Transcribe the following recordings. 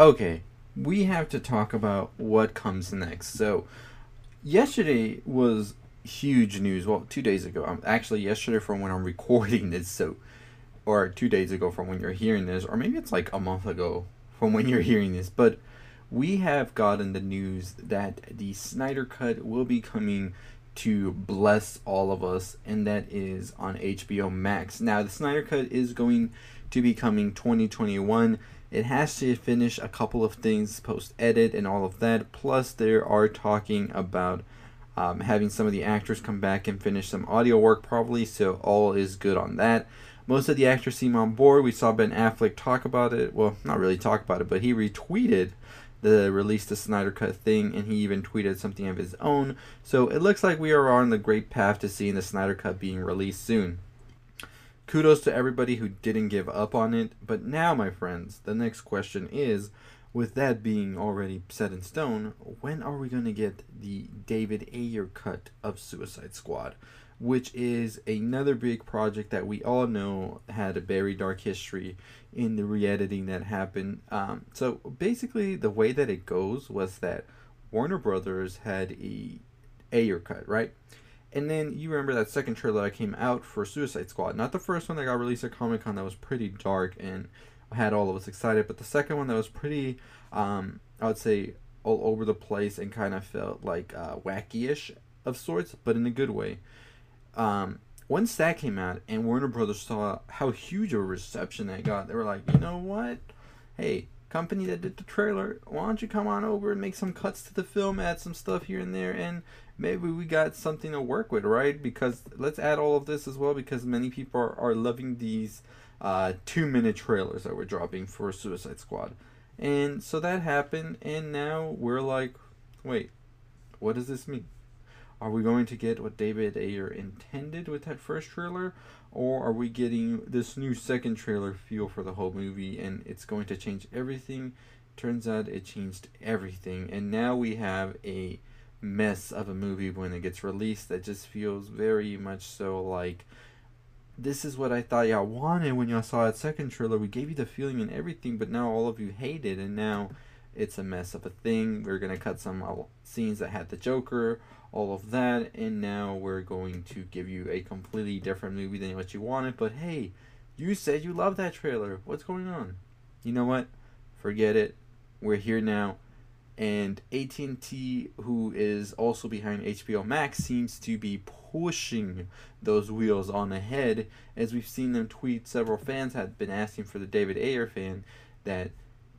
Okay, we have to talk about what comes next. So, yesterday was huge news. Well, two days ago. Um, actually, yesterday from when I'm recording this. So, or two days ago from when you're hearing this, or maybe it's like a month ago from when you're hearing this. But we have gotten the news that the Snyder Cut will be coming to bless all of us, and that is on HBO Max. Now, the Snyder Cut is going to be coming 2021. It has to finish a couple of things post edit and all of that. Plus, they are talking about um, having some of the actors come back and finish some audio work, probably. So, all is good on that. Most of the actors seem on board. We saw Ben Affleck talk about it. Well, not really talk about it, but he retweeted the release the Snyder Cut thing, and he even tweeted something of his own. So it looks like we are on the great path to seeing the Snyder Cut being released soon. Kudos to everybody who didn't give up on it. But now, my friends, the next question is with that being already set in stone, when are we going to get the David Ayer cut of Suicide Squad? Which is another big project that we all know had a very dark history in the re-editing that happened. Um, so basically, the way that it goes was that Warner Brothers had a Ayer cut, right? And then you remember that second trailer that I came out for Suicide Squad, not the first one that got released at Comic Con that was pretty dark and had all of us excited, but the second one that was pretty, um, I would say, all over the place and kind of felt like uh, wacky-ish of sorts, but in a good way. Um, once that came out and Warner Brothers saw how huge a reception that got, they were like, you know what? Hey, company that did the trailer, why don't you come on over and make some cuts to the film, add some stuff here and there, and maybe we got something to work with, right? Because let's add all of this as well, because many people are, are loving these uh, two minute trailers that we're dropping for Suicide Squad. And so that happened, and now we're like, wait, what does this mean? Are we going to get what David Ayer intended with that first trailer? Or are we getting this new second trailer feel for the whole movie and it's going to change everything? Turns out it changed everything. And now we have a mess of a movie when it gets released that just feels very much so like this is what I thought y'all wanted when y'all saw that second trailer. We gave you the feeling and everything, but now all of you hate it, and now it's a mess of a thing. We're gonna cut some scenes that had the Joker, all of that, and now we're going to give you a completely different movie than what you wanted. But hey, you said you love that trailer. What's going on? You know what? Forget it. We're here now. And AT&T, who is also behind HBO Max, seems to be pushing those wheels on ahead. As we've seen them tweet, several fans have been asking for the David Ayer fan that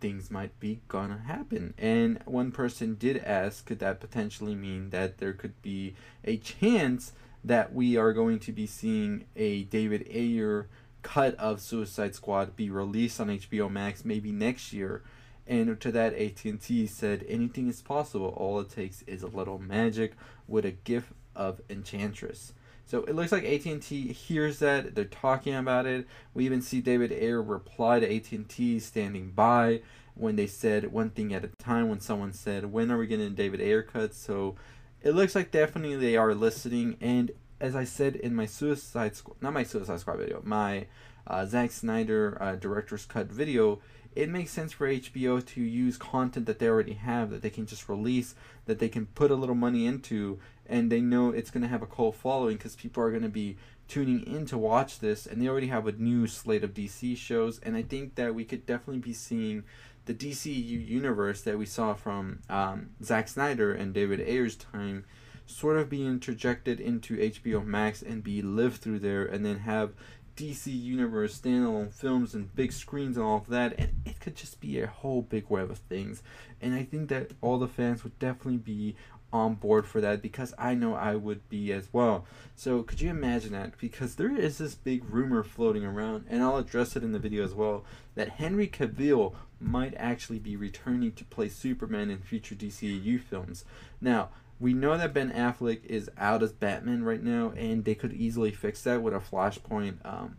things might be gonna happen. And one person did ask, could that potentially mean that there could be a chance that we are going to be seeing a David Ayer cut of Suicide Squad be released on HBO Max maybe next year? And to that, AT&T said anything is possible. All it takes is a little magic with a gift of Enchantress. So it looks like AT&T hears that they're talking about it. We even see David Ayer reply to AT&T standing by when they said one thing at a time. When someone said, "When are we getting David Ayer cuts?" So it looks like definitely they are listening. And as I said in my Suicide Squad, not my Suicide Squad video, my uh, Zack Snyder uh, director's cut video, it makes sense for HBO to use content that they already have that they can just release, that they can put a little money into, and they know it's going to have a cult following because people are going to be tuning in to watch this and they already have a new slate of DC shows and I think that we could definitely be seeing the DCU universe that we saw from um, Zack Snyder and David Ayer's time sort of be interjected into HBO Max and be lived through there and then have DC Universe standalone films and big screens and all of that, and it could just be a whole big web of things. And I think that all the fans would definitely be on board for that because I know I would be as well. So could you imagine that? Because there is this big rumor floating around, and I'll address it in the video as well, that Henry Cavill might actually be returning to play Superman in future DCEU films. Now, we know that Ben Affleck is out as Batman right now, and they could easily fix that with a Flashpoint um,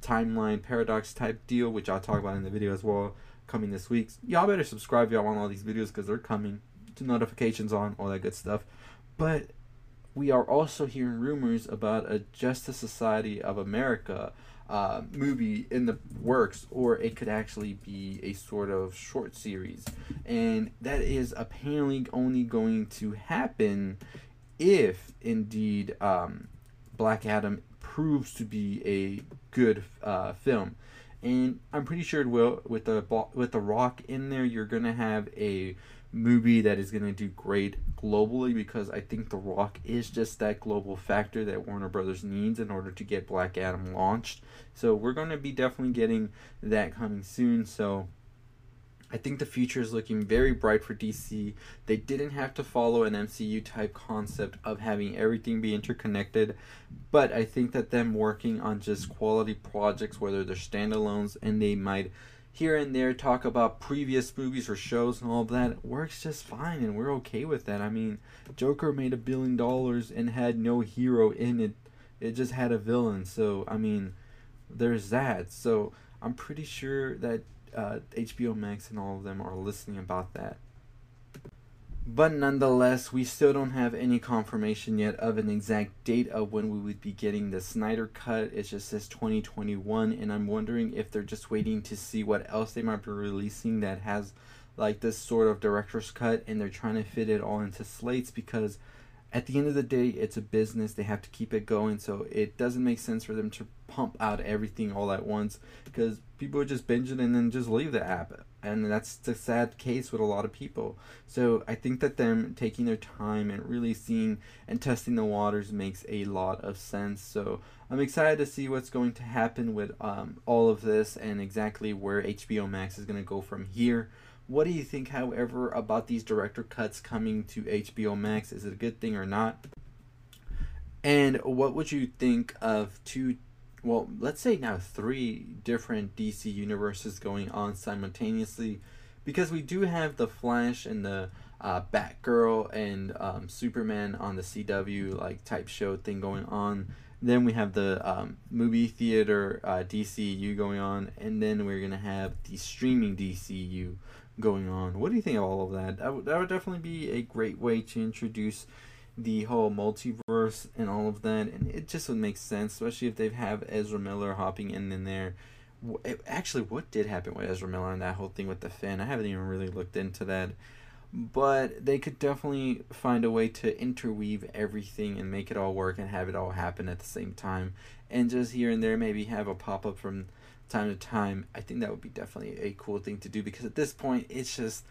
timeline paradox type deal, which I'll talk about in the video as well, coming this week. Y'all better subscribe y'all want all these videos because they're coming To notifications on, all that good stuff. But we are also hearing rumors about a Justice Society of America uh, movie in the works, or it could actually be a sort of short series. And that is apparently only going to happen if indeed um, Black Adam proves to be a good uh, film. And I'm pretty sure it will. With the with the Rock in there, you're gonna have a movie that is going to do great globally because I think The Rock is just that global factor that Warner Brothers needs in order to get Black Adam launched. So we're going to be definitely getting that coming soon. So I think the future is looking very bright for DC. They didn't have to follow an MCU type concept of having everything be interconnected, but I think that them working on just quality projects, whether they're standalones and they might here and there talk about previous movies or shows and all that works just fine and we're okay with that. I mean, Joker made a billion dollars and had no hero in it. It just had a villain. So, I mean, there's that. So, I'm pretty sure that uh, HBO Max and all of them are listening about that. But nonetheless, we still don't have any confirmation yet of an exact date of when we would be getting the Snyder Cut. It just says 2021, and I'm wondering if they're just waiting to see what else they might be releasing that has like this sort of director's cut, and they're trying to fit it all into slates because at the end of the day, it's a business. They have to keep it going, so it doesn't make sense for them to pump out everything all at once because people would just binge it and then just leave the app. And that's the sad case with a lot of people. So I think that them taking their time and really seeing and testing the waters makes a lot of sense. So I'm excited to see what's going to happen with um, all of this and exactly where HBO Max is going to go from here. What do you think, however, about these director cuts coming to HBO Max? Is it a good thing or not? And what would you think of two, well, let's say now three different DC universes going on simultaneously? Because we do have the Flash and the uh, Batgirl and um, Superman on the CW like type show thing going on. Then we have the um, movie theater uh, DCU going on, and then we're gonna have the streaming DCU going on. What do you think of all of that? That would, that would definitely be a great way to introduce the whole multiverse and all of that, and it just would make sense, especially if they have Ezra Miller hopping in in there. Actually, what did happen with Ezra Miller and that whole thing with the Finn? I haven't even really looked into that, but they could definitely find a way to interweave everything and make it all work and have it all happen at the same time, and just here and there maybe have a pop up from time to time, I think that would be definitely a cool thing to do because at this point it's just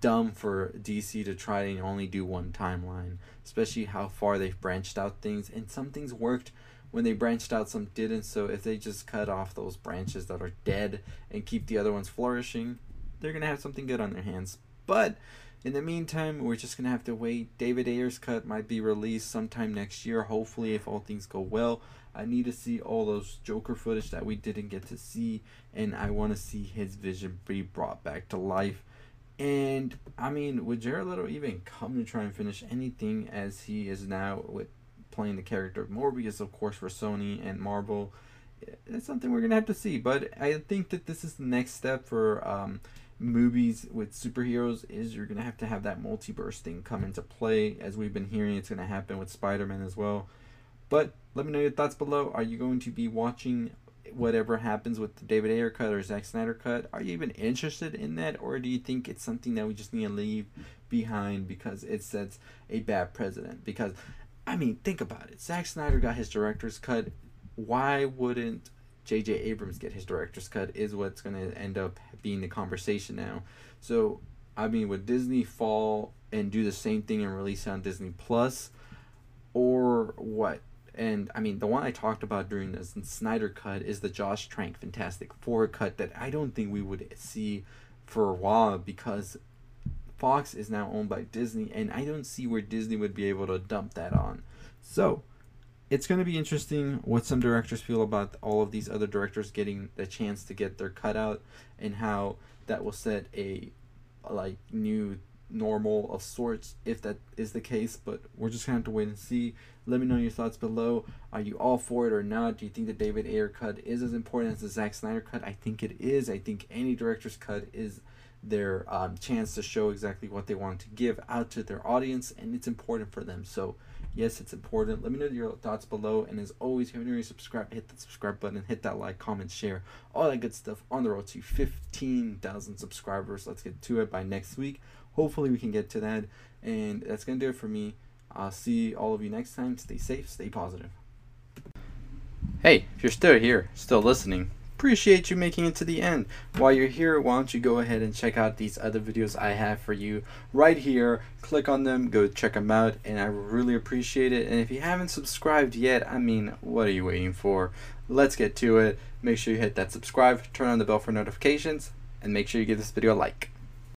dumb for DC to try and only do one timeline, especially how far they've branched out things. And some things worked when they branched out some didn't. So if they just cut off those branches that are dead and keep the other ones flourishing they're going to have something good on their hands. But in the meantime we're just going to have to wait. David ayer's cut might be released sometime next year hopefully if all things go well. I need to see all those Joker footage that we didn't get to see, and I want to see his vision be brought back to life. And I mean, would Jared Leto even come to try and finish anything as he is now with playing the character of Morbius, of course, for Sony and Marvel? It's something we're gonna have to see. But I think that this is the next step for um, movies with superheroes. Is you're gonna have to have that multiverse thing come into play, as we've been hearing. It's gonna happen with Spider Man as well. But let me know your thoughts below. Are you going to be watching whatever happens with the David Ayer cut or Zack Snyder cut? Are you even interested in that, or do you think it's something that we just need to leave behind because it sets a bad precedent? Because, I mean, think about it. Zack Snyder got his director's cut. Why wouldn't J.J. Abrams get his director's cut? Is what's going to end up being the conversation now. So, I mean, would Disney fall and do the same thing and release it on Disney Plus, or what? And I mean, the one I talked about during the Snyder cut is the Josh Trank Fantastic Four cut that I don't think we would see for a while because Fox is now owned by Disney, and I don't see where Disney would be able to dump that on. So it's going to be interesting what some directors feel about all of these other directors getting the chance to get their cut out and how that will set a like new normal of sorts if that is the case but we're just gonna have to wait and see let me know your thoughts below are you all for it or not do you think the david ayer cut is as important as the Zack snyder cut i think it is i think any director's cut is their um, chance to show exactly what they want to give out to their audience, and it's important for them. So, yes, it's important. Let me know your thoughts below, and as always, if you haven't already subscribed, hit that subscribe button, hit that like, comment, share, all that good stuff on the road to 15,000 subscribers. Let's get to it by next week. Hopefully, we can get to that, and that's gonna do it for me. I'll see all of you next time. Stay safe, stay positive. Hey, if you're still here, still listening, appreciate you making it to the end. While you're here, why don't you go ahead and check out these other videos I have for you right here. Click on them, go check them out, and I really appreciate it. And if you haven't subscribed yet, I mean, what are you waiting for? Let's get to it. Make sure you hit that subscribe, turn on the bell for notifications, and make sure you give this video a like.